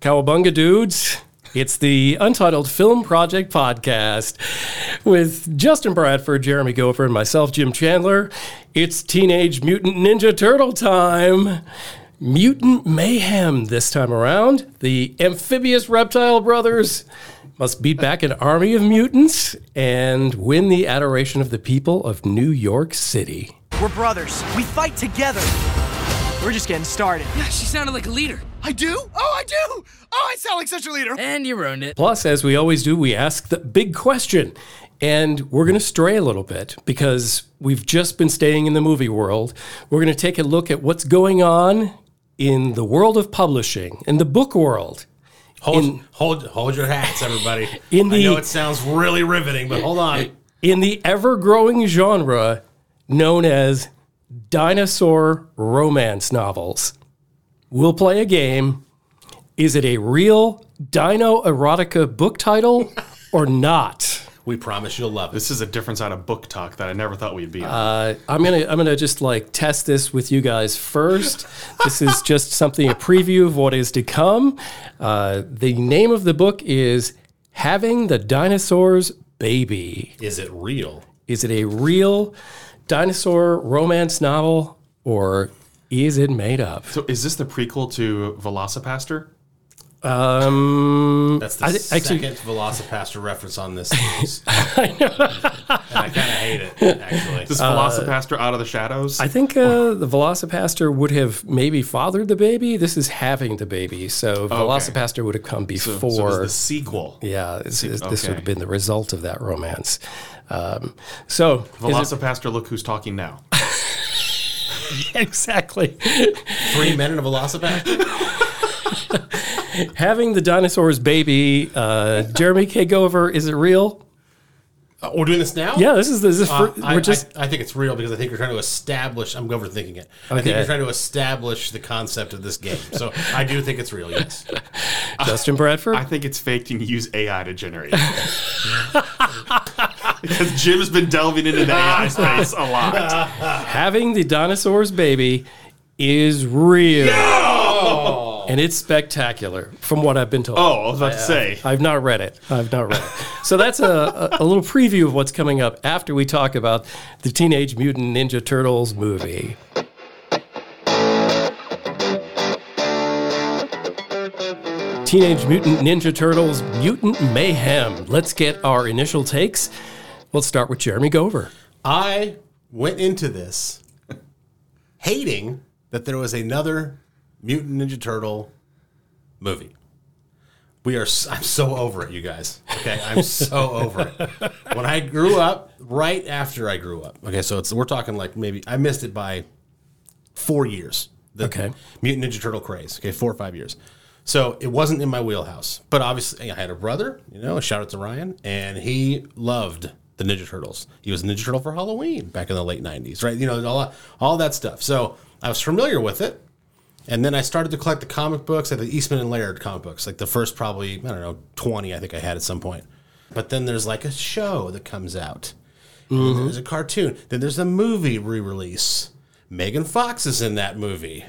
Cowabunga dudes. It's the Untitled Film Project podcast with Justin Bradford, Jeremy Gover, and myself, Jim Chandler. It's Teenage Mutant Ninja Turtle time. Mutant mayhem this time around. The amphibious reptile brothers must beat back an army of mutants and win the adoration of the people of New York City. We're brothers. We fight together. We're just getting started. Yeah, she sounded like a leader. I do? Oh, I do! Oh, I sound like such a leader. And you ruined it. Plus, as we always do, we ask the big question. And we're going to stray a little bit because we've just been staying in the movie world. We're going to take a look at what's going on in the world of publishing, in the book world. Hold, In- hold, hold your hats, everybody. In the, I the- know it sounds really riveting, but hold on. in the ever growing genre known as dinosaur romance novels. We'll play a game. Is it a real dino erotica book title or not? We promise you'll love it. This is a different side of book talk that I never thought we'd be on. Uh, I'm gonna I'm gonna just like test this with you guys first. this is just something a preview of what is to come. Uh, the name of the book is "Having the Dinosaur's Baby." Is it real? Is it a real dinosaur romance novel or is it made up? so is this the prequel to Velocipastor? Um, That's the I thi- actually- second Velocipastor reference on this. I know. and I kind of hate it, actually. Is Velocipastor out of the shadows? I think uh, the Velocipastor would have maybe fathered the baby. This is having the baby, so Velocipastor would have come before. so it's the sequel. yeah, this, is- this okay. would have been the result of that romance. Um, so is it- look who's talking now. exactly. Three men in a Velocipastor? Having the dinosaur's baby, uh, Jeremy K. Gover, is it real? Uh, we're doing this now? Yeah, this is this is Uh, fir- I, we're just I, I think it's real because I think you're trying to establish. I'm overthinking it. I think you're trying to establish the concept of this game. So I do think it's real. Yes. Justin Bradford. I think it's fake and you use AI to generate because Jim's been delving into the AI space a lot. Having the dinosaur's baby is real. And it's spectacular from what I've been told. Oh, I was about to say. I've not read it. I've not read it. So that's a, a, a little preview of what's coming up after we talk about the Teenage Mutant Ninja Turtles movie. Teenage Mutant Ninja Turtles Mutant Mayhem. Let's get our initial takes. We'll start with Jeremy Gover. I went into this hating that there was another Mutant Ninja Turtle movie. We are. I'm so over it, you guys. Okay, I'm so over it. When I grew up, right after I grew up. Okay, so it's we're talking like maybe I missed it by four years. The Okay. Mutant Ninja Turtle craze. Okay, four or five years. So it wasn't in my wheelhouse. But obviously, I had a brother. You know, a shout out to Ryan, and he loved the Ninja Turtles. He was a Ninja Turtle for Halloween back in the late '90s, right? You know, all all that stuff. So I was familiar with it. And then I started to collect the comic books, like the Eastman and Laird comic books, like the first probably, I don't know, 20 I think I had at some point. But then there's like a show that comes out. Then mm-hmm. there's a cartoon. Then there's a movie re-release. Megan Fox is in that movie.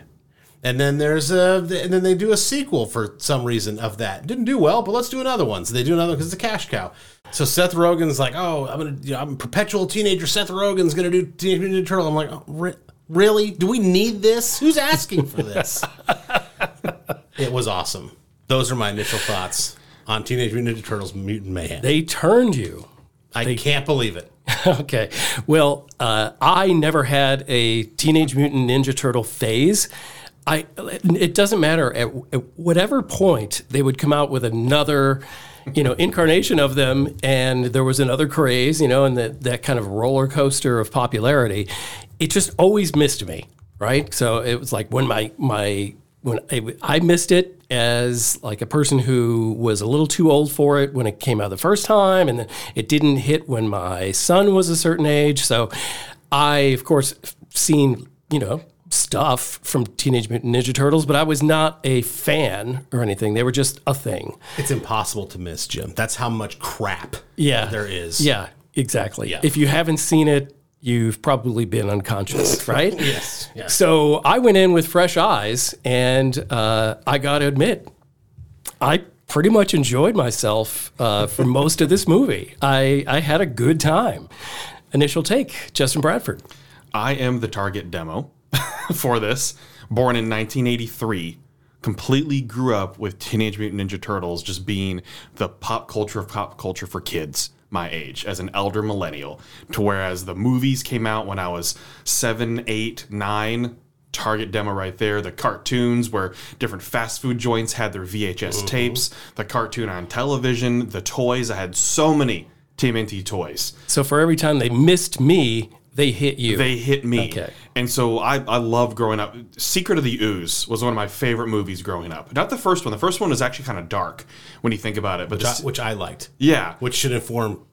And then there's a, and then they do a sequel for some reason of that. Didn't do well, but let's do another one. So they do another because it's a cash cow. So Seth Rogen's like, oh, I'm gonna, you know, I'm a perpetual teenager. Seth Rogen's gonna do Teenage Mutant Ninja Turtle. I'm like, oh, re- really? Do we need this? Who's asking for this? it was awesome. Those are my initial thoughts on Teenage Mutant Ninja Turtles Mutant Mayhem. They turned you. I can't believe it. okay. Well, uh, I never had a Teenage Mutant Ninja Turtle phase. I, it doesn't matter at, at whatever point they would come out with another, you know, incarnation of them, and there was another craze, you know, and that that kind of roller coaster of popularity. It just always missed me, right? So it was like when my my when I, I missed it as like a person who was a little too old for it when it came out the first time, and then it didn't hit when my son was a certain age. So I, of course, seen you know stuff from Teenage Mutant Ninja Turtles, but I was not a fan or anything. They were just a thing. It's impossible to miss, Jim. That's how much crap Yeah, there is. Yeah, exactly. Yeah. If you haven't seen it, you've probably been unconscious, right? Yes. Yes. So I went in with fresh eyes, and uh, I got to admit, I pretty much enjoyed myself uh, for most of this movie. I, I had a good time. Initial take, Justin Bradford. I am the target demo for this. Born in 1983, completely grew up with Teenage Mutant Ninja Turtles just being the pop culture of pop culture for kids my age as an elder millennial. To whereas the movies came out when I was seven, eight, nine. Target demo right there. The cartoons where different fast food joints had their VHS mm-hmm. tapes. The cartoon on television. The toys. I had so many TMNT toys. So for every time they missed me, they hit you. They hit me. Okay. And so I, I loved growing up. Secret of the Ooze was one of my favorite movies growing up. Not the first one. The first one was actually kind of dark when you think about it. But which I, which I liked. yeah, Which should inform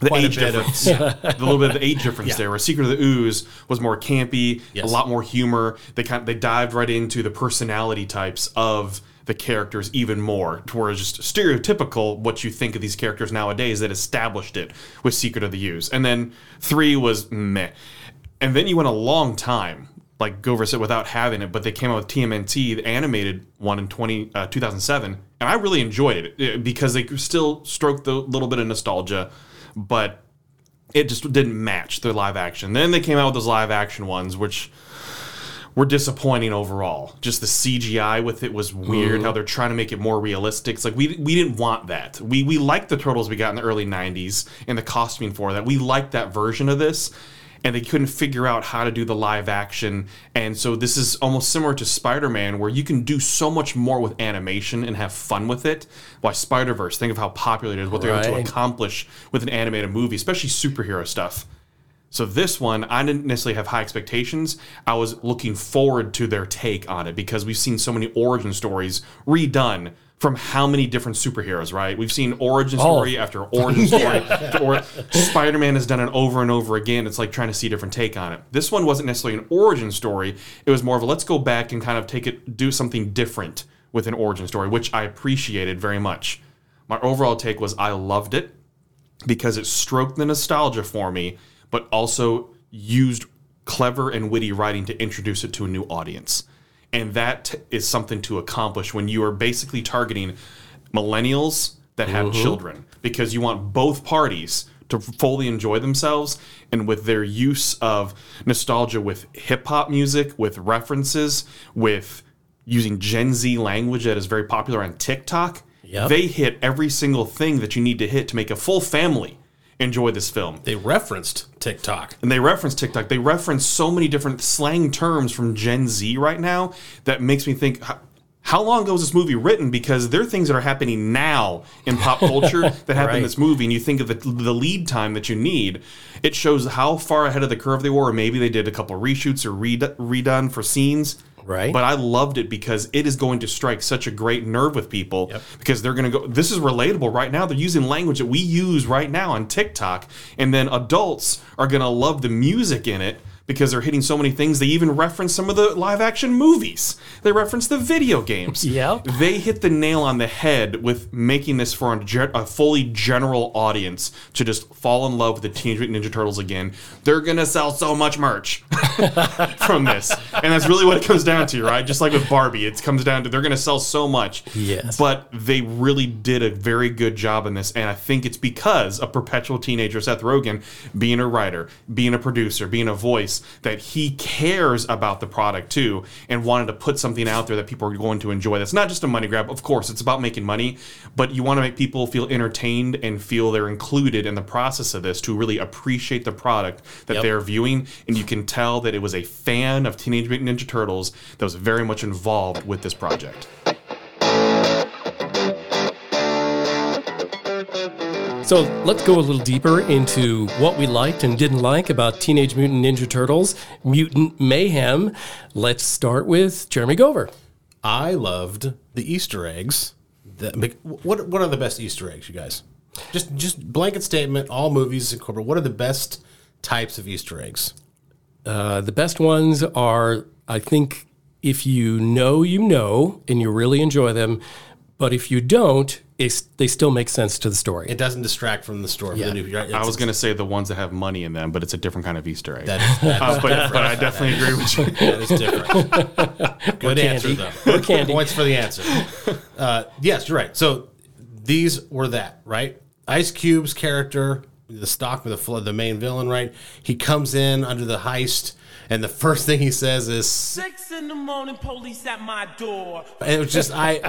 the quite age a bit of difference. the little bit of the age difference Yeah. there. Where Secret of the Ooze was more campy, Yes. a lot more humor. They kind of, they dived right into the personality types of the characters even more, to where it's just stereotypical what you think of these characters nowadays that established it with Secret of the Ooze. And then three was meh. And then you went a long time, like Gover said, without having it, but they came out with TMNT, the animated one in 20, uh, 2007, and I really enjoyed it uh, because they still stroked the little bit of nostalgia, but it just didn't match their live action. Then they came out with those live action ones, which were disappointing overall. Just the CGI with it was weird. Mm-hmm. How they're trying to make it more realistic. It's like we we didn't want that. We we liked the turtles we got in the early '90s and the costuming for that. We liked that version of this. And they couldn't figure out how to do the live action. And so this is almost similar to Spider Man, where you can do so much more with animation and have fun with it. Why Spider Verse, think of how popular it is, what they're able to accomplish with an animated movie, especially superhero stuff. So this one, I didn't necessarily have high expectations. I was looking forward to their take on it because we've seen so many origin stories redone from how many different superheroes, right? We've seen origin oh. story after origin story. or Spider-Man has done it over and over again. It's like trying to see a different take on it. This one wasn't necessarily an origin story. It was more of a let's go back and kind of take it, do something different with an origin story, which I appreciated very much. My overall take was I loved it because it stroked the nostalgia for me, but also used clever and witty writing to introduce it to a new audience. And that t- is something to accomplish when you are basically targeting millennials that have mm-hmm. children because you want both parties to fully enjoy themselves and with their use of nostalgia with hip hop music, with references, with using Gen Z language that is very popular on TikTok. Yep. They hit every single thing that you need to hit to make a full family enjoy this film. They referenced TikTok. And they reference TikTok. They reference so many different slang terms from Gen Z right now that makes me think. How, long ago was this movie written? Because there are things that are happening now in pop culture that happen in this movie, and you think of the, the lead time that you need. It shows how far ahead of the curve they were. Or maybe they did a couple reshoots or redo, redone for scenes. Right. But I loved it because it is going to strike such a great nerve with people because they're going to go, this is relatable right now. They're using language that we use right now on TikTok. And then adults are going to love the music in it because they're hitting so many things. They even reference some of the live action movies, they reference the video games. Yep. They hit the nail on the head with making this for a, fully general audience to just fall in love with the Teenage Mutant Ninja Turtles again. They're going to sell so much merch from this. And that's really what it comes down to, right? Just like with Barbie, it comes down to they're going to sell so much. Yes. But they really did a very good job in this. And I think it's because of perpetual teenager Seth Rogen being a writer, being a producer, being a voice, that he cares about the product too and wanted to put something out there that people are going to enjoy. That's not just a money grab. Of course, it's about making money, but you want to make people feel entertained and feel they're included in the process of this to really appreciate the product that Yep. they're viewing. And you can tell that it was a fan of Teenage Mutant Ninja Turtles that was very much involved with this project. So let's go a little deeper into what we liked and didn't like about Teenage Mutant Ninja Turtles Mutant Mayhem. Let's start with Jeremy Gover. I loved the Easter eggs. That, what what are the best Easter eggs, you guys? Just just blanket statement. All movies incorporate. What are the best types of Easter eggs? Uh, the best ones are, I think, if you know, you know, and you really enjoy them, but if you don't, it's, they still make sense to the story. It doesn't distract from the story. Yeah. The new, right? I was going to say the ones that have money in them, but it's a different kind of Easter egg. that is, that Uh, but, but I definitely agree with you. That is different. Good answer, candy. though. candy. Points for the answer. Uh, yes, you're right. So these were that, right? Ice Cube's character, the stock, the fl- the main villain, right? He comes in under the heist, and the first thing he says is, Six in the morning, police at my door. and it was just I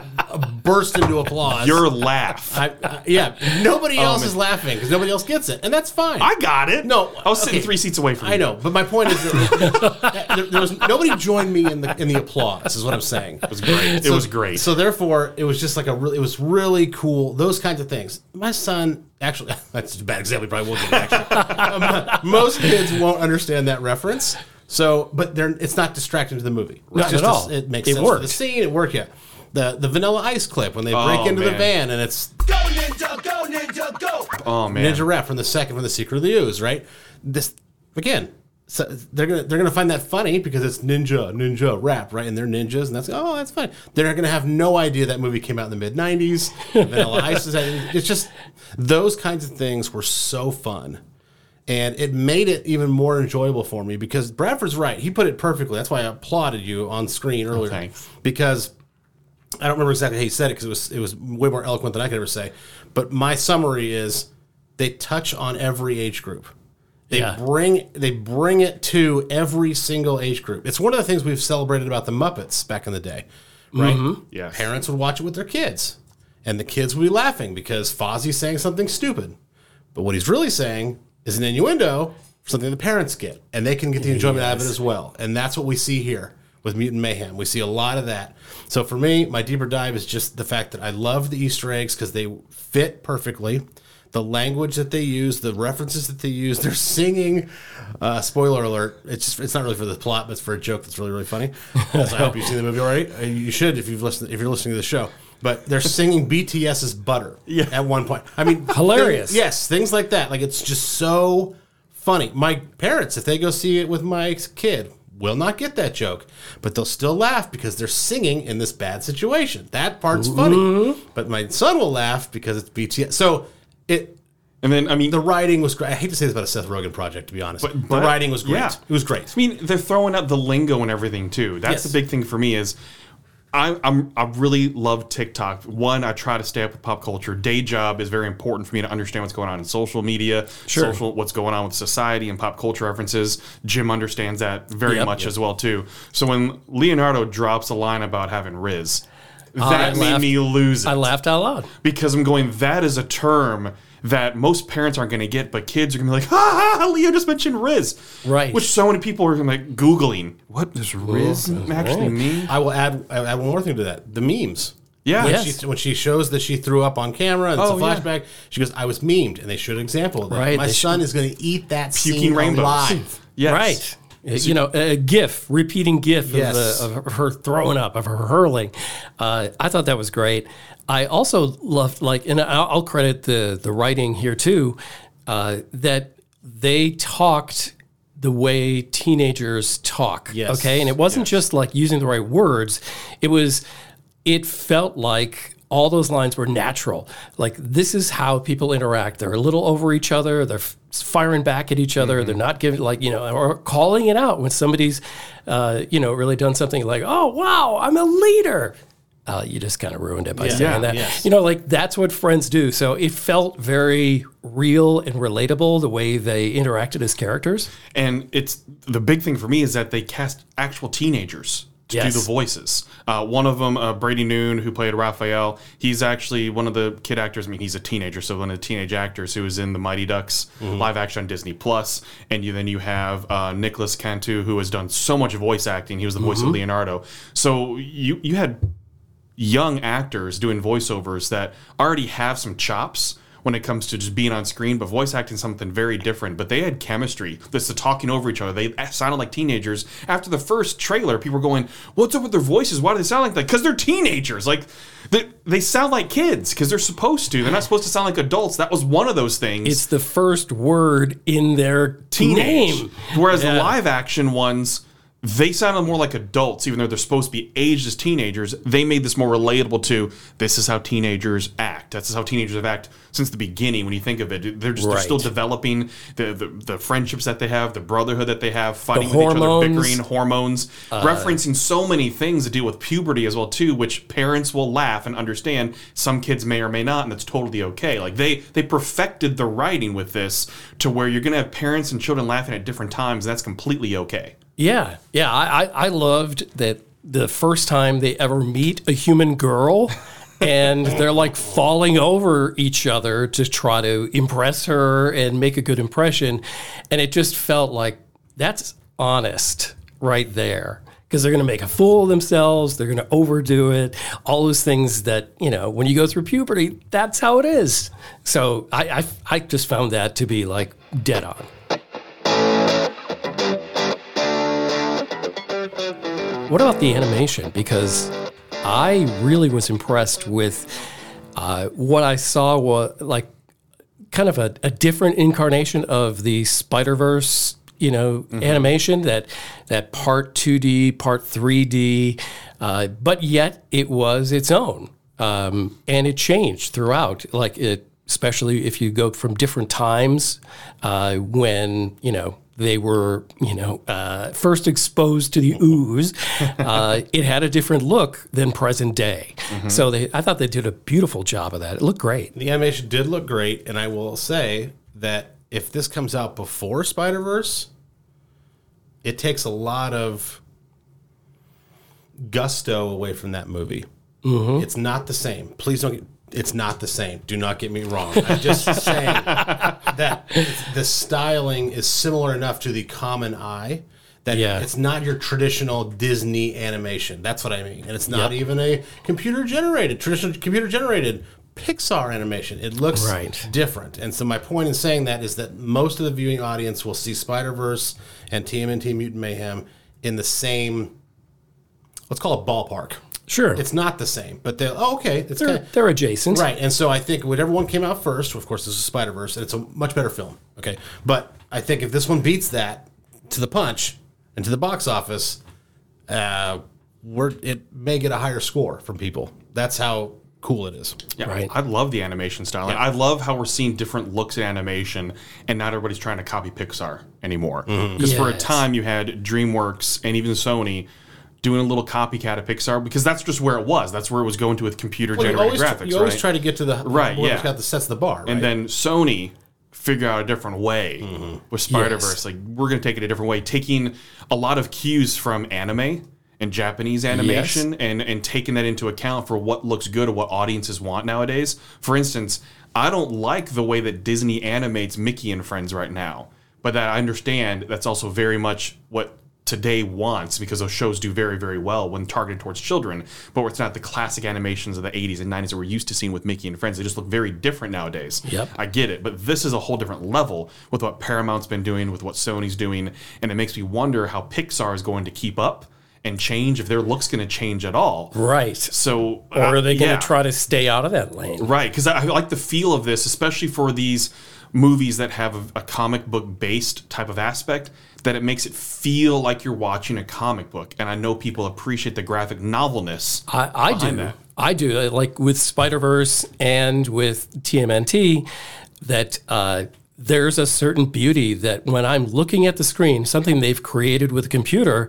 burst into applause. Your laugh. I, I- yeah, nobody else man. is laughing because nobody else gets it, and that's fine. I got it. No, I was sitting three seats away from you. I know, but my point is that there, there was nobody joined me in the in the applause. Is what I'm saying. It was great. it was great. So therefore, it was just like a really, it was really cool. Those kinds of things. My son actually, that's a bad example. He probably won't get it, actually. Um, most kids won't understand that reference. So, but they're it's not distracting to the movie. It's Not just at a- all. it makes It sense for the scene. It worked. Yeah. The the Vanilla Ice clip when they oh, break Oh, into the van and it's Go, ninja, go, ninja, go. oh man. Ninja Rap from the second from the Secret of the Ooze, right? This again, so they're gonna they're gonna find that funny because it's ninja ninja rap, right? And they're ninjas, and that's oh that's fine. They're gonna have no idea that movie came out in the mid '90s. Vanilla Ice is it's just those kinds of things were so fun. And it made it even more enjoyable for me because Bradford's right. He put it perfectly. That's why I applauded you on screen earlier. thanks. Because I don't remember exactly how he said it because it was it was way more eloquent than I could ever say. But my summary is they touch on every age group. They Yeah. bring they bring it to every single age group. It's one of the things we've celebrated about the Muppets back in the day, right? Mm-hmm. Yes. Parents would watch it with their kids, and the kids would be laughing because Fozzie's saying something stupid. But what he's really saying is an innuendo for something the parents get, and they can get the enjoyment out of it as well. And that's what we see here with Mutant Mayhem. We see a lot of that. So for me, my deeper dive is just the fact that I love the Easter eggs because they fit perfectly. The language that they use, the references that they use, they're singing. Uh, spoiler alert! It's just, it's not really for the plot, but it's for a joke that's really really funny. So I hope you've seen the movie already. Uh, You should if you've listened if you're listening to the show. But they're singing BTS's "Butter" Yeah. at one point. I mean, Hilarious. yes, things like that. Like it's just so funny. My parents, if they go see it with my kid, will not get that joke, but they'll still laugh because they're singing in this bad situation. That part's funny. But my son will laugh because it's BTS. So it And then I mean the writing was great. I hate to say this about a Seth Rogen project, to be honest. But- the but- writing was great. yeah. It was great. I mean, they're throwing out the lingo and everything too. That's Yes. the big thing for me is I, I'm I really love TikTok. One, I try to stay up with pop culture. Day job is very important for me to understand what's going on in social media, Sure. social what's going on with society and pop culture references. Jim understands that very Yep. much as well too. So when Leonardo drops a line about having Rizz, that I made laughed- me lose it I laughed out loud. because I'm going, that is a term that most parents aren't going to get, but kids are going to be like, ha ha, ha, Leo just mentioned Rizz. Right. Which so many people are going like Googling, what does Rizz actually mean? I will add, I will add one more thing to that. The memes. Yeah. When, Yes. she, when she shows that she threw up on camera and it's Oh, a yeah. flashback, she goes, I was memed. And they showed an example of that. Right, My they son is going to eat that Puking scene rainbows. alive. Yes. Right. You know, a GIF, repeating GIF Yes. of, the, of her throwing up, of her hurling. Uh, I thought that was great. I also loved, like, and I'll, credit the the writing here too, uh, that they talked the way teenagers talk. Yes. Okay, and it wasn't just like using the right words. It was, it felt like all those lines were natural. Like this is how people interact. They're a little over each other. They're f- firing back at each other. They're not giving like you know or calling it out when somebody's uh, you know really done something like oh wow I'm a leader. Uh, you just kind of ruined it by saying Yeah, that. yes. You know, like that's what friends do. So it felt very real and relatable the way they interacted as characters. And it's the big thing for me is that they cast actual teenagers to Yes. do the voices. Uh, one of them, uh, Brady Noon, who played Raphael, he's actually one of the kid actors. I mean, he's a teenager, so one of the teenage actors who was in the Mighty Ducks live action on Disney Plus. And you, then you have uh, Nicolas Cantu, who has done so much voice acting. He was the voice of Leonardo. So you you had young actors doing voiceovers that already have some chops when it comes to just being on screen, but voice acting something very different. But they had chemistry. This the talking over each other. They sounded like teenagers. After the first trailer, people were going, "What's up with their voices? Why do they sound like that?" Because they're teenagers. Like they, they sound like kids because they're supposed to. They're not supposed to sound like adults. That was one of those things. It's the first word in their teenage. name. Whereas the live action ones, they sounded more like adults, even though they're supposed to be aged as teenagers. They made this more relatable to this is how teenagers act. That's how teenagers have acted since the beginning. When you think of it, they're just they're still developing the, the the friendships that they have, the brotherhood that they have, fighting The with each other, hormones. Uh, bickering, hormones, referencing so many things to deal with puberty as well too, which parents will laugh and understand. Some kids may or may not, and that's totally okay. Like they they perfected the writing with this to where you're gonna have parents and children laughing at different times, and that's completely okay. Yeah, yeah. I, I, I loved that the first time they ever meet a human girl. And they're like falling over each other to try to impress her and make a good impression. And it just felt like that's honest right there. Because they're going to make a fool of themselves. They're going to overdo it. All those things that, you know, when you go through puberty, that's how it is. So I, I, I just found that to be like dead on. What about the animation? Because I really was impressed with uh, what I saw was like kind of a, a different incarnation of the Spider Verse, you know, animation that that part two D, part three D, uh, but yet it was its own, um, and it changed throughout. Like it, especially if you go from different times uh, when you know they were, you know, uh, first exposed to the ooze, uh, it had a different look than present day. So they, I thought they did a beautiful job of that. It looked great. The animation did look great, and I will say that if this comes out before Spider Verse, it takes a lot of gusto away from that movie. It's not the same. Please don't. Get, it's not the same. Do not get me wrong. I'm just saying that the styling is similar enough to the common eye that Yeah. it's not your traditional Disney animation. That's what I mean. And it's not Yep. even a computer generated, traditional computer generated Pixar animation. It looks Right. different. And so my point in saying that is that most of the viewing audience will see Spider Verse and TMNT Mutant Mayhem in the same, let's call it ballpark. Sure, It's not the same, but they're oh, okay. It's they're, kind of, they're adjacent. right. And so I think whatever one came out first, of course, this is Spider Verse, and it's a much better film. Okay, but I think if this one beats that to the punch and to the box office, uh, we're it may get a higher score from people. That's how cool it is. Yeah, Right. I love the animation style. Like, I love how we're seeing different looks at animation, and not everybody's trying to copy Pixar anymore. Because for a time, you had DreamWorks and even Sony doing a little copycat of Pixar because that's just where it was. That's where it was going to with computer well, generated graphics. you always right? try to get to the Right, yeah. got the sets the bar. and then Sony figure out a different way Mm-hmm. with Spider Verse. Like we're going to take it a different way, taking a lot of cues from anime and Japanese animation and and taking that into account for what looks good or what audiences want nowadays. For instance, I don't like the way that Disney animates Mickey and Friends right now, but that I understand that's also very much what today wants because those shows do very very well when targeted towards children but it's not the classic animations of the 80s and 90s that we're used to seeing with mickey and friends they just look very different nowadays Yep. I get it, but this is a whole different level with what Paramount's been doing, with what Sony's doing, and it makes me wonder how Pixar is going to keep up and change if their look's going to change at all. Right. So, Or are they going to yeah. try to stay out of that lane? Right, because I, I like the feel of this, especially for these movies that have a, a comic book based type of aspect. That it makes it feel like you're watching a comic book, and I know people appreciate the graphic novelness. I, I do. that. I do. Uh, Like with Spider Verse and with TMNT, that uh, there's a certain beauty that when I'm looking at the screen, something they've created with a computer,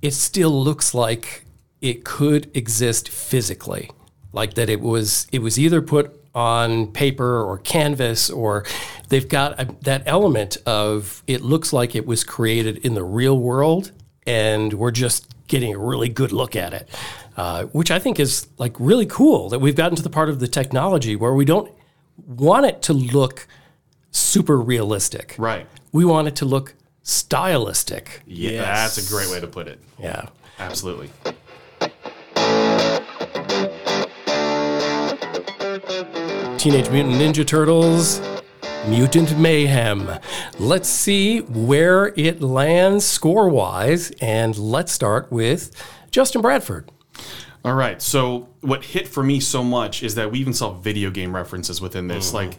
it still looks like it could exist physically. Like that, it was it was either put on paper or canvas, or they've got a, that element of it looks like it was created in the real world, and we're just getting a really good look at it, uh, which I think is like really cool that we've gotten to the part of the technology where we don't want it to look super realistic. Right. We want it to look stylistic. Yeah, that's a great way to put it. Yeah. Absolutely. Teenage Mutant Ninja Turtles, Mutant Mayhem. Let's see where it lands score wise, and let's start with Justin Bradford. All right. So what hit for me so much is that we even saw video game references within this. Mm. Like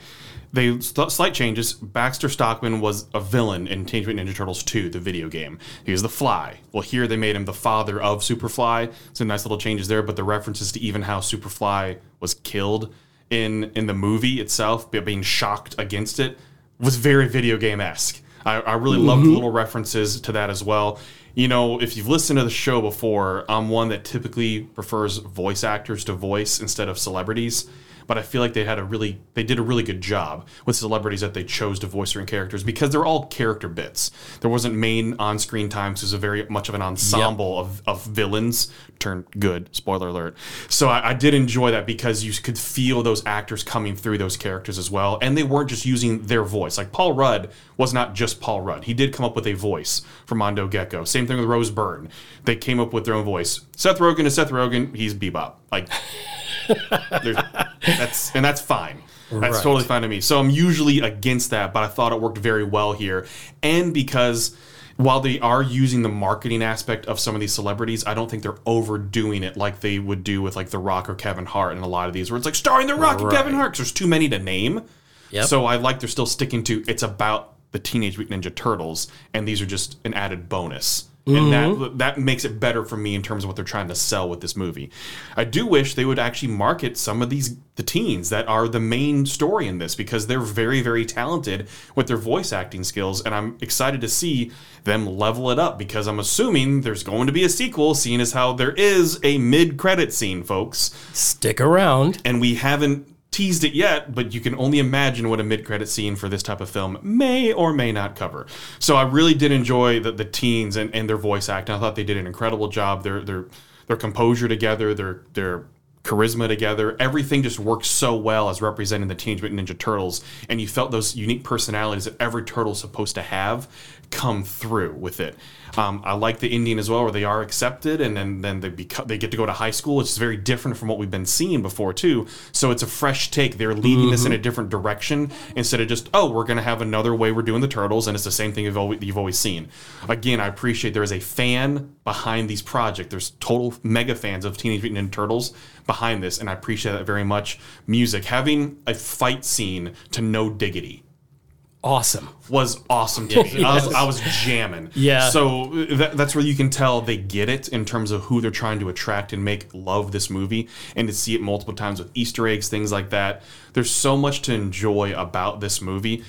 they slight changes. Baxter Stockman was a villain in Teenage Mutant Ninja Turtles 2, the video game. He was the Fly. Well, here they made him the father of Superfly. Some nice little changes there, but the references to even how Superfly was killed in in the movie itself, be- being shocked against it, was very video game esque. I, I really loved mm-hmm. little references to that as well. You know, if you've listened to the show before, I'm one that typically prefers voice actors to voice instead of celebrities but I feel like they had a really they did a really good job with celebrities that they chose to voice certain characters because they're all character bits. There wasn't main on screen time, so it was a very much of an ensemble of, of villains turned good. Spoiler alert. So I, I did enjoy that because you could feel those actors coming through those characters as well, and they weren't just using their voice. Like Paul Rudd was not just Paul Rudd. He did come up with a voice for Mondo Gecko. Same thing with Rose Byrne. They came up with their own voice. Seth Rogen is Seth Rogen. He's Bebop. Like that's and that's fine. That's Right. totally fine to me. So I'm usually against that, but I thought it worked very well here, and because while they are using the marketing aspect of some of these celebrities, I don't think they're overdoing it like they would do with like The Rock or Kevin Hart and a lot of these, where it's like starring The Rock and Kevin Hart because there's too many to name. Yep. So I like they're still sticking to it's about the Teenage Mutant Ninja Turtles, and these are just an added bonus. And that mm-hmm. that makes it better for me in terms of what they're trying to sell with this movie. I do wish they would actually market some of these the teens that are the main story in this because they're very very talented with their voice acting skills, and I'm excited to see them level it up because I'm assuming there's going to be a sequel, seeing as how there is a mid credit scene, folks Stick around. and we haven't teased it yet, but you can only imagine what a mid-credit scene for this type of film may or may not cover. So I really did enjoy the, the teens and, and their voice acting. I thought they did an incredible job. Their their their composure together, their their charisma together, everything just worked so well as representing the Teenage Mutant Ninja Turtles, and you felt those unique personalities that every turtle's supposed to have come through with it. Um, I like the Indian as well, where they are accepted, and then then they become they get to go to high school, which is very different from what we've been seeing before too. So it's a fresh take. They're leading us in a different direction instead of just oh, we're gonna have another way we're doing the turtles, and it's the same thing you've always, you've always seen. Again, I appreciate there is a fan behind these projects. There's total mega fans of Teenage Mutant Ninja Turtles behind this, and I appreciate that very much. Music, having a fight scene to no diggity Awesome. was awesome to me. I, was, I was jamming. Yeah. So that, that's where you can tell they get it in terms of who they're trying to attract and make love this movie, and to see it multiple times with Easter eggs, things like that. There's so much to enjoy about this movie.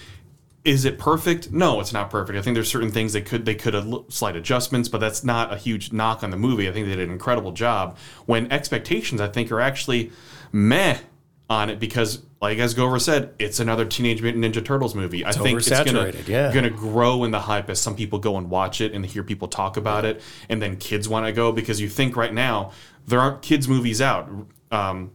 Is it perfect? No, it's not perfect. I think there's certain things they could they could have slight adjustments, but that's not a huge knock on the movie. I think they did an incredible job. When expectations, I think, are actually meh on it because, like as Gover said, it's another Teenage Mutant Ninja Turtles movie. I think it's gonna yeah. gonna grow in the hype as some people go and watch it and hear people talk about it, and then kids want to go because you think right now there aren't kids movies out. Um,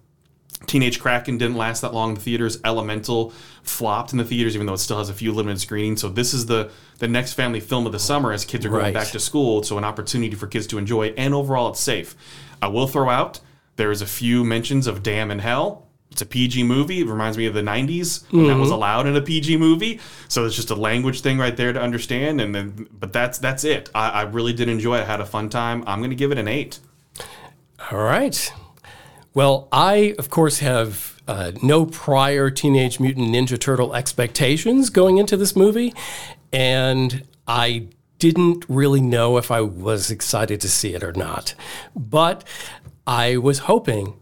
Teenage Kraken didn't last that long in the theaters. Elemental flopped in the theaters, even though it still has a few limited screenings. So this is the the next family film of the summer as kids are going Right. back to school. So an opportunity for kids to enjoy, and overall it's safe. I will throw out there is a few mentions of Damn in Hell. It's a PG movie. It reminds me of the '90s when that was allowed in a PG movie. So it's just a language thing right there to understand. And then, but that's that's it. I, I really did enjoy it. I had a fun time. I'm going to give it an eight. All right. Well, I, of course, have uh, no prior Teenage Mutant Ninja Turtle expectations going into this movie. And I didn't really know if I was excited to see it or not. But I was hoping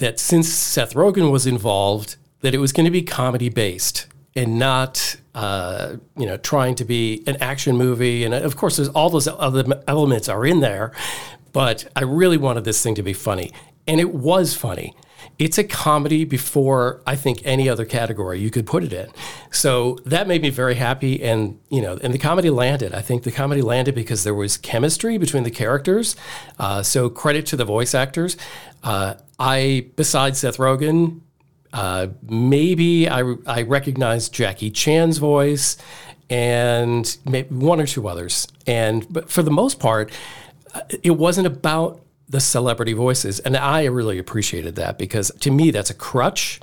that since Seth Rogen was involved, that it was going to be comedy based and not, uh, you know, trying to be an action movie. And of course, there's all those other elements are in there, but I really wanted this thing to be funny, and it was funny. It's a comedy before I think any other category you could put it in. So that made me very happy, and you know, and the comedy landed. I think the comedy landed because there was chemistry between the characters. Uh, so credit to the voice actors. Uh, I, besides Seth Rogen, uh, maybe I, I recognize Jackie Chan's voice and maybe one or two others. And but for the most part, uh, it wasn't about the celebrity voices, and I really appreciated that because to me that's a crutch.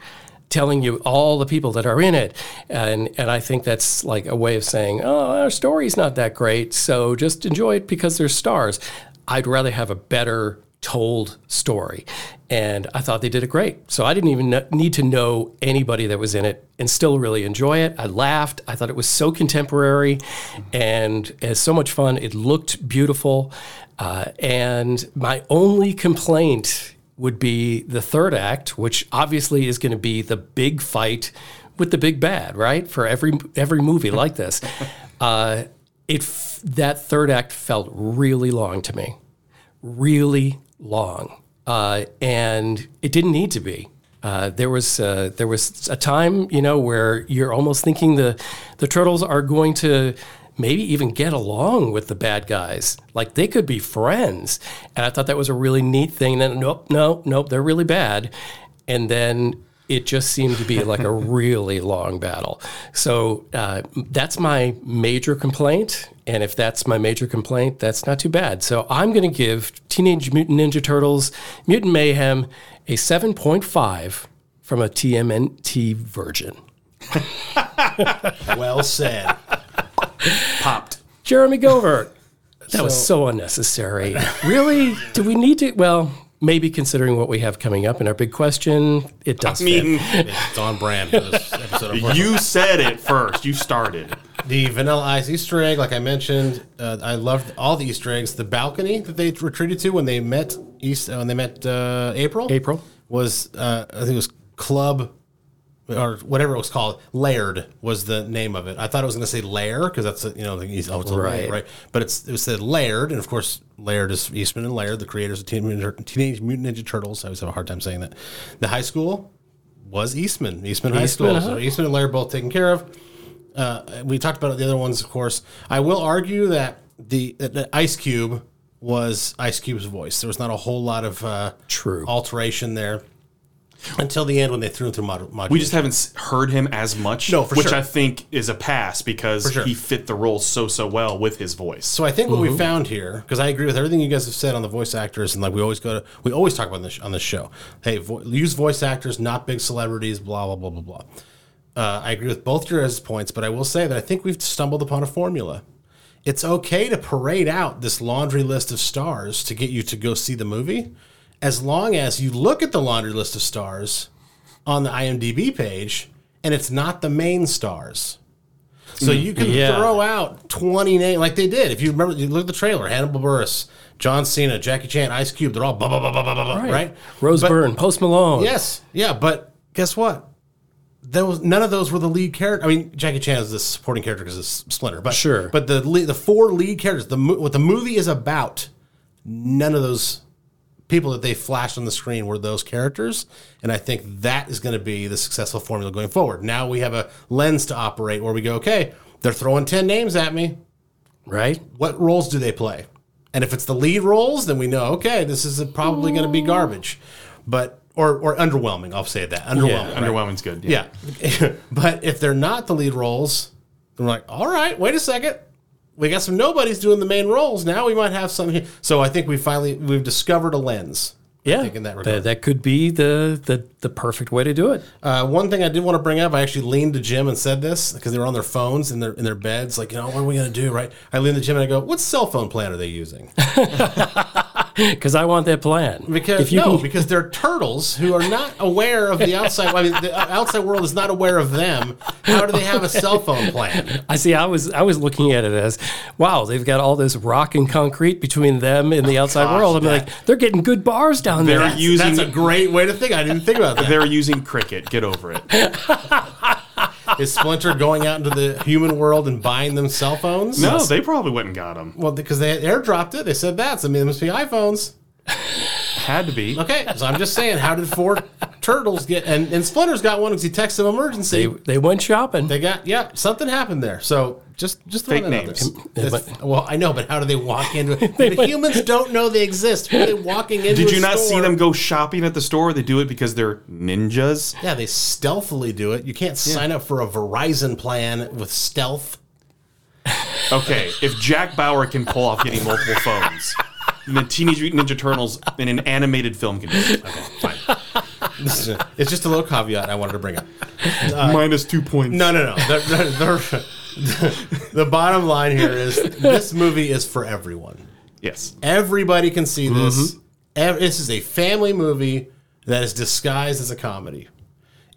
Telling you all the people that are in it, and and I think that's like a way of saying, oh, our story's not that great, so just enjoy it because there's stars. I'd rather have a better told story. And I thought they did it great. So I didn't even need to know anybody that was in it and still really enjoy it. I laughed. I thought it was so contemporary and so much fun. It looked beautiful. Uh, and my only complaint would be the third act, which obviously is going to be the big fight with the big bad, right? For every every movie like this, uh, it f- that third act felt really long to me, really long, uh, and it didn't need to be. Uh, there was uh, there was a time, you know, where you're almost thinking the the turtles are going to maybe even get along with the bad guys. Like they could be friends. And I thought that was a really neat thing. And then nope, no, nope, they're really bad. And then it just seemed to be like a really long battle. So uh, that's my major complaint. And if that's my major complaint, that's not too bad. So I'm going to give Teenage Mutant Ninja Turtles Mutant Mayhem a 7.5 from a TMNT Virgin. Well said. Popped. Jeremy Gover. That was so unnecessary. really? Do we need to? Well, maybe considering what we have coming up in our big question, it does. I mean, fit. It's on brand for this episode. Of you said it first. You started. The Vanilla Ice Easter egg, like I mentioned, uh, I loved all the Easter eggs. The balcony that they retreated to when they met East, uh, when they met uh, April. April. was uh, I think it was Club or whatever it was called. Laird was the name of it. I thought it was going to say Lair because that's a, you know he's oh, it's Right. right right, but it's it was said Laird, and of course Laird is Eastman and Laird, the creators of Teenage Mutant, Teenage Mutant Ninja Turtles. I always have a hard time saying that. The high school was Eastman, Eastman, High Eastman, School. huh? So Eastman and Laird both taken care of. Uh, we talked about the other ones, of course. I will argue that the that the Ice Cube was Ice Cube's voice. There was not a whole lot of uh, True. alteration there until the end when they threw him through mod- modulation. We just haven't s- heard him as much, No, for which sure. I think is a pass because sure. he fit the role so so well with his voice. So I think what we found here, because I agree with everything you guys have said on the voice actors, and like we always go to, we always talk about this on this show. Hey, vo- use voice actors, not big celebrities. Blah blah blah blah blah. Uh, I agree with both your points, but I will say that I think we've stumbled upon a formula. It's okay to parade out this laundry list of stars to get you to go see the movie, as long as you look at the laundry list of stars on the IMDb page, and it's not the main stars. So mm, you can Yeah. throw out 20 names like they did. If you remember, you look at the trailer Hannibal Buress, John Cena, Jackie Chan, Ice Cube, they're all blah, blah, blah, blah, blah, blah, blah, right? Rose But- Byrne, Post Malone. Yes. Yeah. But guess what? Those, none of those were the lead character. I mean, Jackie Chan is the supporting character because it's Splinter. But Sure. But the the four lead characters, the what the movie is about, none of those people that they flashed on the screen were those characters. And I think that is going to be the successful formula going forward. Now we have a lens to operate where we go, okay, they're throwing 10 names at me. Right? What roles do they play? And if it's the lead roles, then we know, okay, this is probably going to be garbage. But, or, or underwhelming, I'll say that. Underwhelming. right? Underwhelming's good. Yeah. but if they're not the lead roles, then we're like, all right, wait a second. We got some nobodies doing the main roles. Now we might have some here. So I think we finally we've discovered a lens. Yeah. in that that, regard. that could be the, the, the perfect way to do it. Uh, one thing I did want to bring up, I actually leaned to Jim and said this because they were on their phones in their in their beds, like, you know, what are we gonna do, right? I leaned to Jim and I go, what cell phone plan are they using? Because I want that plan. Because if you no, can, because they're turtles who are not aware of the outside. I mean, the uh, outside world is not aware of them. How do they have a cell phone plan? I see. I was I was looking at it as, wow, they've got all this rock and concrete between them and the oh, outside gosh, world. I'm that- like, they're getting good bars down They're there. using That's a great way to think. I didn't think about that. they're using cricket. Get over it. Is Splinter going out into the human world and buying them cell phones? No, they probably went and got them. Well, because they airdropped it. They said that. So I mean, it must be iPhones. Had to be. Okay, so I'm just saying, how did four turtles get? And, and Splinter's got one because he texted them emergency. they, they went shopping. They got yeah, something happened there. So just just throwing Fake that out names. there. It's- well, I know, but how do they walk into it? the humans don't know they exist. Who are they walking into? Did a you not see store? them go shopping at the store? They do it because they're ninjas. Yeah, they stealthily do it. You can't sign up for a Verizon plan with stealth. Okay, if Jack Bauer can pull off getting multiple phones, then Teenage Mutant Ninja Turtles in an animated film can do it. Okay, fine. This It's just a little caveat I wanted to bring up. Minus two points. No, no, no. The, the- the- the bottom line here is this movie is for everyone. Yes. Everybody can see this. Mm-hmm. ev- this is a family movie that is disguised as a comedy.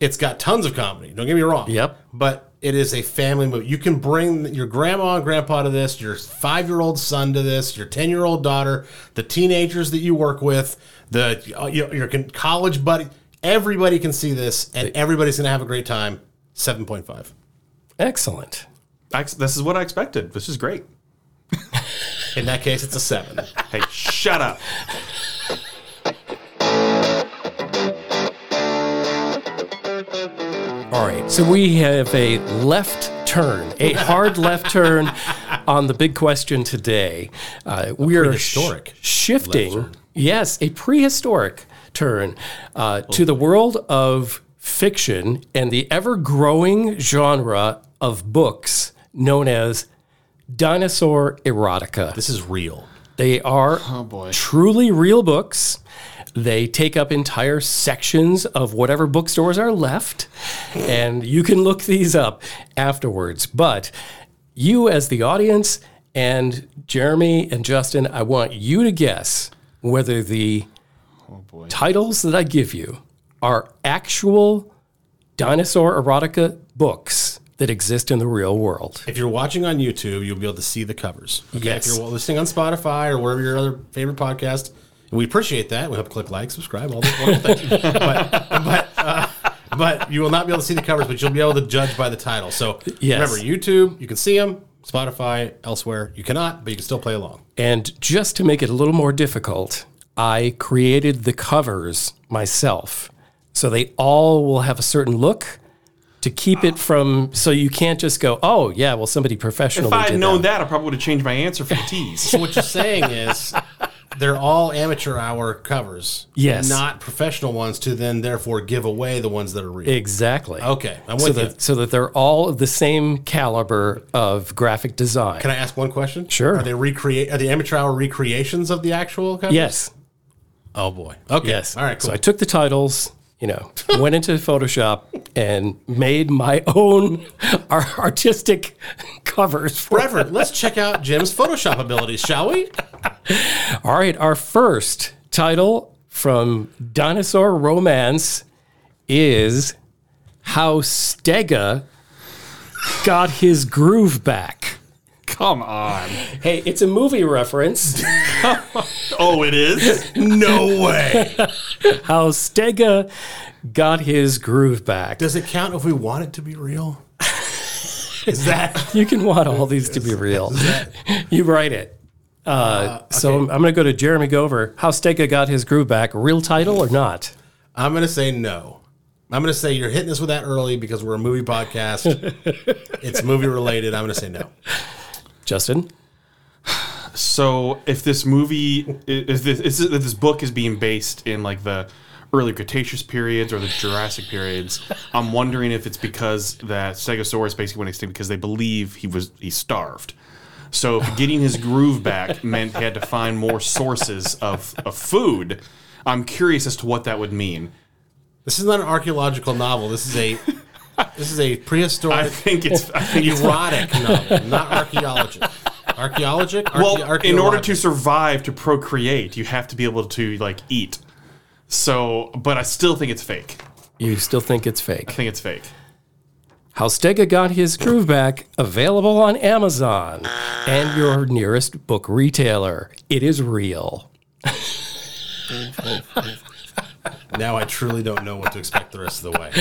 It's got tons of comedy. Don't get me wrong. Yep. But it is a family movie. You can bring your grandma and grandpa to this, your five year old son to this, your ten year old daughter, the teenagers that you work with, the uh, your, your college buddy. Everybody can see this, and everybody's going to have a great time. Seven point five. Excellent. I, this is what I expected. This is great. In that case, it's a seven. Hey, shut up. All right. So we have a left turn, a hard left turn on the big question today. Uh, we are prehistoric sh- shifting, yes, a prehistoric turn uh, to the world of fiction and the ever growing genre of books known as dinosaur erotica. This is real. They are truly real books. They take up entire sections of whatever bookstores are left, and you can look these up afterwards. But you, as the audience, and Jeremy and Justin, I want you to guess whether the titles that I give you are actual dinosaur erotica books that exist in the real world. If you're watching on YouTube, you'll be able to see the covers. Okay? Yes. If you're listening on Spotify or wherever your other favorite podcast, we appreciate that. We hope to click like, subscribe, all those wonderful things. but but uh, but you will not be able to see the covers, but you'll be able to judge by the title. So Yes. remember, YouTube, you can see them. Spotify, elsewhere, you cannot, but you can still play along. And just to make it a little more difficult, I created the covers myself. So they all will have a certain look to keep it from, so you can't just go, oh, yeah, well, somebody professionally If I had did known that. that, I probably would have changed my answer for the tease. So what you're saying is they're all amateur hour covers, Yes. not professional ones to then therefore give away the ones that are real. Exactly. Okay, I'm so with you. that, so that they're all of the same caliber of graphic design. Can I ask one question? Sure. Are they recreate? Are the amateur hour recreations of the actual covers? yes. Oh boy. Okay. Yes. All right. Cool. So I took the titles, you know, went into Photoshop and made my own artistic covers for Reverend, let's check out Jim's Photoshop abilities, shall we? All right, our first title from Dinosaur Romance is How Stega Got His Groove Back. Come on. Hey, it's a movie reference. Oh, it is? No way. How Stega got his groove back. Does it count if we want it to be real? Is that You can want all these to be real. You write it. Uh, So I'm, I'm going to go to Jeremy Gover. How Stega got his groove back. Real title or not? I'm gonna say no. I'm gonna say you're hitting us with that early because we're a movie podcast. it's movie related. I'm gonna say no. Justin? So if this movie, if this, if this book is being based in like the early Cretaceous periods or the Jurassic periods, I'm wondering if it's because that Stegosaurus basically went extinct because they believe he was he starved. So if getting his groove back meant he had to find more sources of, of food, I'm curious as to what that would mean. This is not an archaeological novel. This is a this is a prehistoric think it's I think it's erotic novel, not archaeologic. Archaeologic? well, in order to survive to procreate, you have to be able to like eat. So, but I still think it's fake. You still think it's fake? I think it's fake. How Stega Got His Groove Back, available on Amazon and your nearest book retailer. It is real. now I truly don't know what to expect the rest of the way.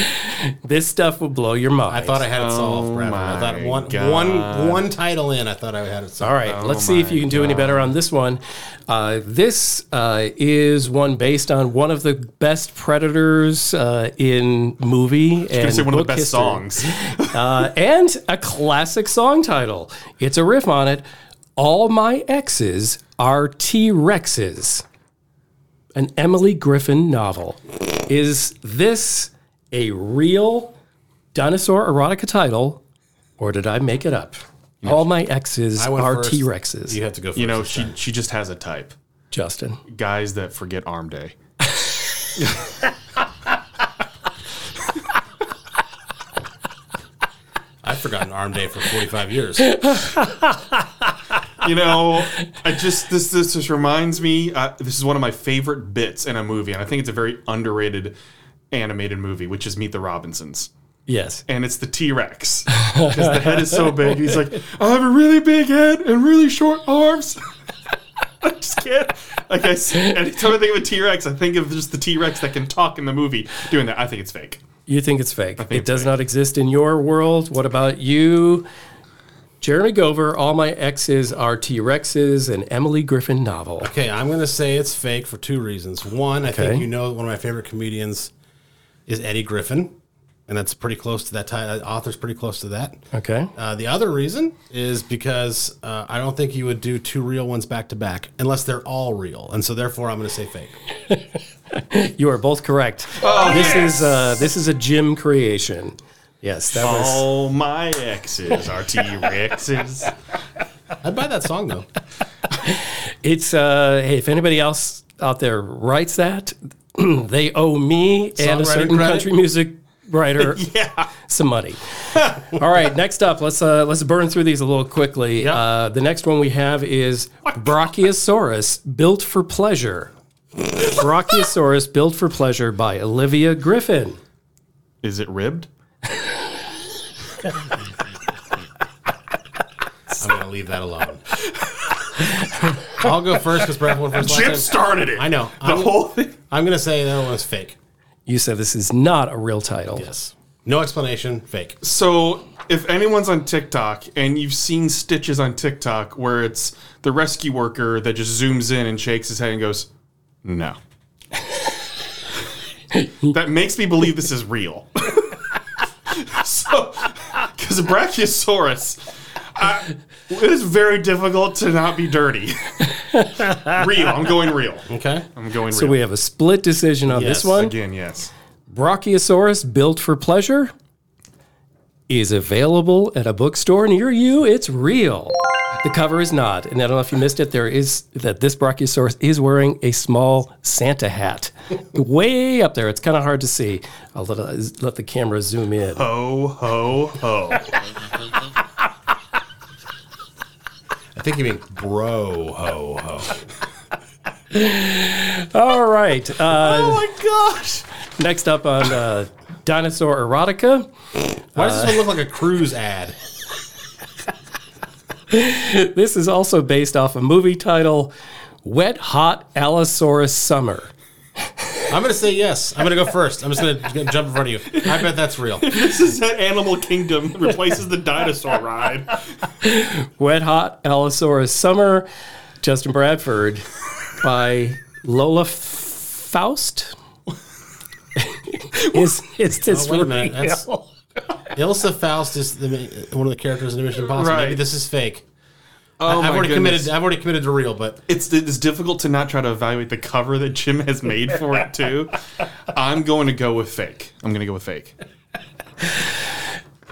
This stuff will blow your mind. I thought I had it solved, Oh Bradford. I thought my one, God. one, one title in, I thought I had it solved. All right, let's see if you can do any better on this one. Uh, this uh, is one based on one of the best predators uh, in movie and gonna say one of the best history. songs. uh, and a classic song title. It's a riff on it. All my exes are T Rexes. An Emily Griffin novel. Is this a real dinosaur erotica title, or did I make it up? All my exes I went are first. T Rexes. You have to go first. You know, this she time. she just has a type. Justin. Guys that forget arm day. I've forgotten Arm Day for 45 years. You know, I just this this just reminds me. Uh, this is one of my favorite bits in a movie, and I think it's a very underrated animated movie, which is Meet the Robinsons. Yes. And it's the T Rex because the head is so big. He's like, I have a really big head and really short arms. I just can't. Like I said, anytime I think of a T Rex, I think of just the T Rex that can talk in the movie doing that. I think it's fake. You think it's fake. think it it's does fake. not exist in your world. What about you? Jeremy Gover, all my exes are T Rexes, an Emily Griffin novel. Okay, I'm going to say it's fake for two reasons. One, I Okay. think you know one of my favorite comedians is Eddie Griffin, and that's pretty close to that. Ti- that author's pretty close to that. Okay. Uh, the other reason is because uh, I don't think you would do two real ones back to back unless they're all real, and so therefore I'm going to say fake. You are both correct. this is uh, this is a Jim creation. Yes, that was. All my exes are T Rexes. I'd buy that song though. It's uh, hey, if anybody else out there writes that, they owe me and a certain credit? country music writer yeah. some money. All right, next up, let's uh, let's burn through these a little quickly. Yep. Uh, the next one we have is Brachiosaurus, built for pleasure. Brachiosaurus, built for pleasure by Olivia Griffin. Is it ribbed? I'm going to leave that alone. I'll go first because Brad went first last Jim time. started it. I know. The I'm, whole thing. I'm going to say that one was fake. You said this is not a real title. Yes. No explanation. Fake. So, if anyone's on TikTok and you've seen stitches on TikTok where it's the rescue worker that just zooms in and shakes his head and goes, "No," that makes me believe this is real. so, a Brachiosaurus, I, it is very difficult to not be dirty. real. I'm going real. Okay. I'm going real. So we have a split decision on Yes, this one. Again, yes. Brachiosaurus, built for pleasure, is available at a bookstore near you. It's real. The cover is not, and I don't know if you missed it. There is that this Brachiosaurus is wearing a small Santa hat, way up there. It's kind of hard to see. I'll let, uh, let the camera zoom in. Ho ho ho. I think you mean bro ho ho. All right. Uh, oh my gosh. next up on uh, Dinosaur Erotica. Why does this one look like a cruise ad? This is also based off a movie title, Wet Hot Allosaurus Summer. I'm going to say yes. I'm going to go first. I'm just going to jump in front of you. I bet that's real. This is that Animal Kingdom replaces the dinosaur ride. Wet Hot Allosaurus Summer, Justin Bradford, by Lola Faust. is is oh, this Oh, wait a minute. real? That's- Ilsa Faust is the, one of the characters in the Mission Impossible. Right. Maybe this is fake. Oh I've my already goodness. committed. I've already committed to real, but It's it's difficult to not try to evaluate the cover that Jim has made for it too. I'm going to go with fake. I'm going to go with fake.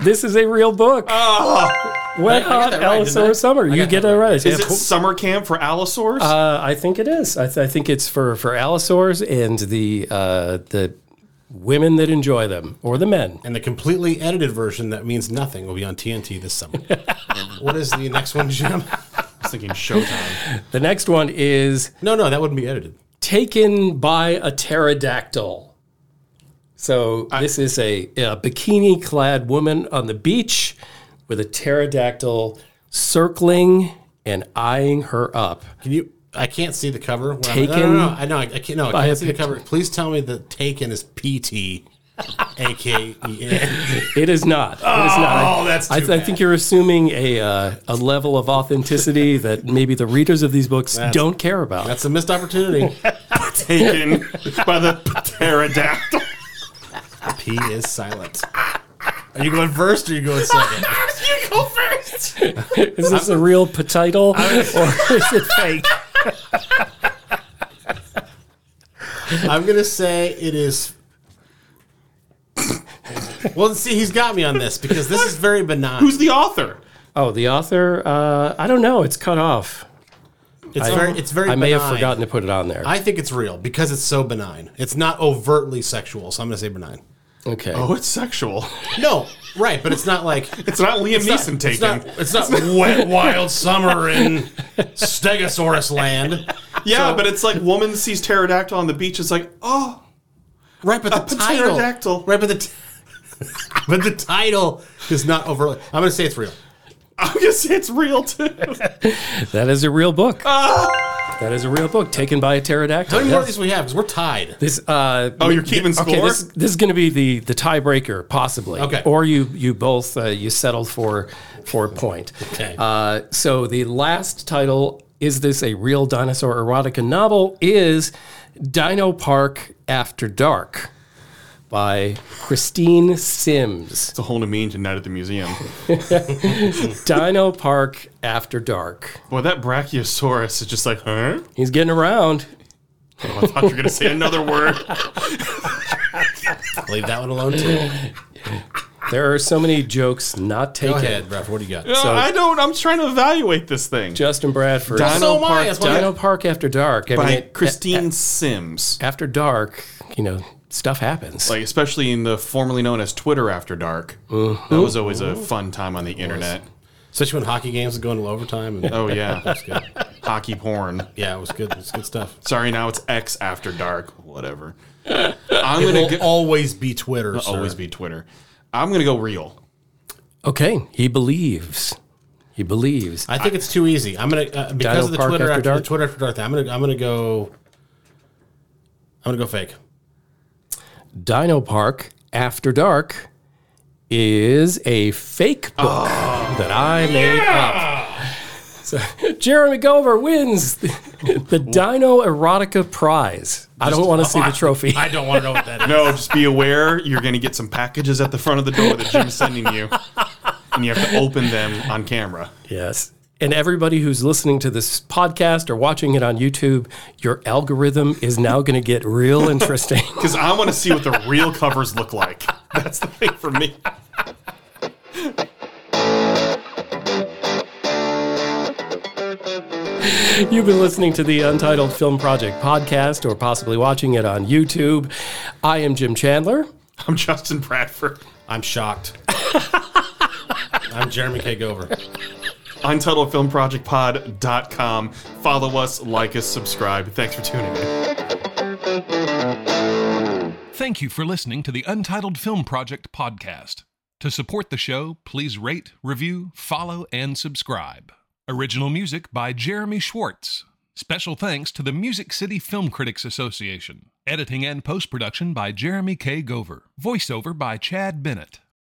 This is a real book. Wet I got Hot right, didn't Allosaurus Summer. You get it right. right. Is it summer camp for allosaurs? Uh, I think it is. I, th- I think it's for for allosaurs and the uh, the women that enjoy them or the men. and the completely edited version that means nothing will be on TNT this summer. what is the next one, Jim? I was thinking Showtime. The next one is No, no, that wouldn't be edited. taken by a pterodactyl. So this is a, a bikini clad woman on the beach with a pterodactyl circling and eyeing her up. Can you? I can't see the cover. When I'm- Taken no, no, no, I know. I, I can't. No, I can't see the cover. Please tell me that taken is PT, aka. It is not. It is not. I- Oh, that's I, too I think you're assuming a uh, a level of authenticity that maybe the readers of these books don't care about. That's a missed opportunity. Taken by the pterodactyl. P is silent. Are you going first or are you going second? you go first. Is this a real title or is it fake? I'm gonna say it is. Well, see, he's got me on this because this is very benign. Who's the author? Oh, the author? Uh, I don't know. It's cut off. it's very, it's very. I may have forgotten to put it on there. I think it's real because it's so benign. It's not overtly sexual, so I'm gonna say benign. Okay. Oh, it's sexual. No, right, but it's not like It's not Liam Neeson it's taking. not, it's not wet wild summer in Stegosaurus land. yeah, so- but it's like woman sees pterodactyl on the beach. It's like, oh, Right, but the title, pterodactyl. right, but the t- but the title is not overly. I'm going to say it's real. I'm going to say it's real too. That is a real book. Ah! That is a real book taken by a pterodactyl. How many more of yes. these we have? Because we're tied. This, uh, Oh, you're keeping okay, score? this, this is going to be the the tiebreaker, possibly. Okay. Or you you both uh, you settled for for a point. Okay. Uh, so the last title is this a real dinosaur erotica novel? Is Dino Park After Dark by Christine Sims. It's a whole new meaning to Night at the Museum. Dino Park After Dark. Boy, that Brachiosaurus is just like, huh? He's getting around. Oh, I thought you were gonna say another word. Leave that one alone too. There are so many jokes not taken. Go taken. ahead, Ralph. What do you got? No, I don't. I'm trying to evaluate this thing. Justin Bradford. Dino So am I. Park That's Dino Park After Dark. I by mean, it- Christine Sims. after dark, you know, stuff happens. Like especially in the formerly known as Twitter After Dark. Mm-hmm. That was always a fun time on the internet. Especially when hockey games are going to overtime. And, Oh yeah, good. hockey porn. Yeah, it was good. It was good stuff. Sorry, now it's X After Dark. Whatever. I'm It gonna go, always be Twitter. always be Twitter. I'm gonna go real. okay, he believes. He believes. I think it's too easy. I'm gonna uh, because Dino of the Park Twitter After after, Dark? the Twitter after dark. Thing, I'm gonna I'm gonna go. I'm gonna go fake. Dino Park After Dark is a fake book that I made up. So, Jeremy Gover wins the, the Dino Erotica Prize. I don't want to see the trophy. I don't want to know what that is. No, just be aware you're gonna get some packages at the front of the door that Jim's sending you, and you have to open them on camera. Yes. And everybody who's listening to this podcast or watching it on YouTube, your algorithm is now going to get real interesting. Because I want to see what the real covers look like. That's the thing for me. You've been listening to the Untitled Film Project podcast or possibly watching it on YouTube. I am Jim Chandler. I'm Justin Bradford. I'm shocked. I'm Jeremy K. Gover. UntitledFilmProjectPod.com. Follow us, like us, subscribe. Thanks for tuning in. Thank you for listening to the Untitled Film Project podcast. To support the show, please rate, review, follow, and subscribe. Original music by Jeremy Schwartz. Special thanks to the Music City Film Critics Association. Editing and post production by Jeremy K. Gover. Voiceover by Chad Bennett.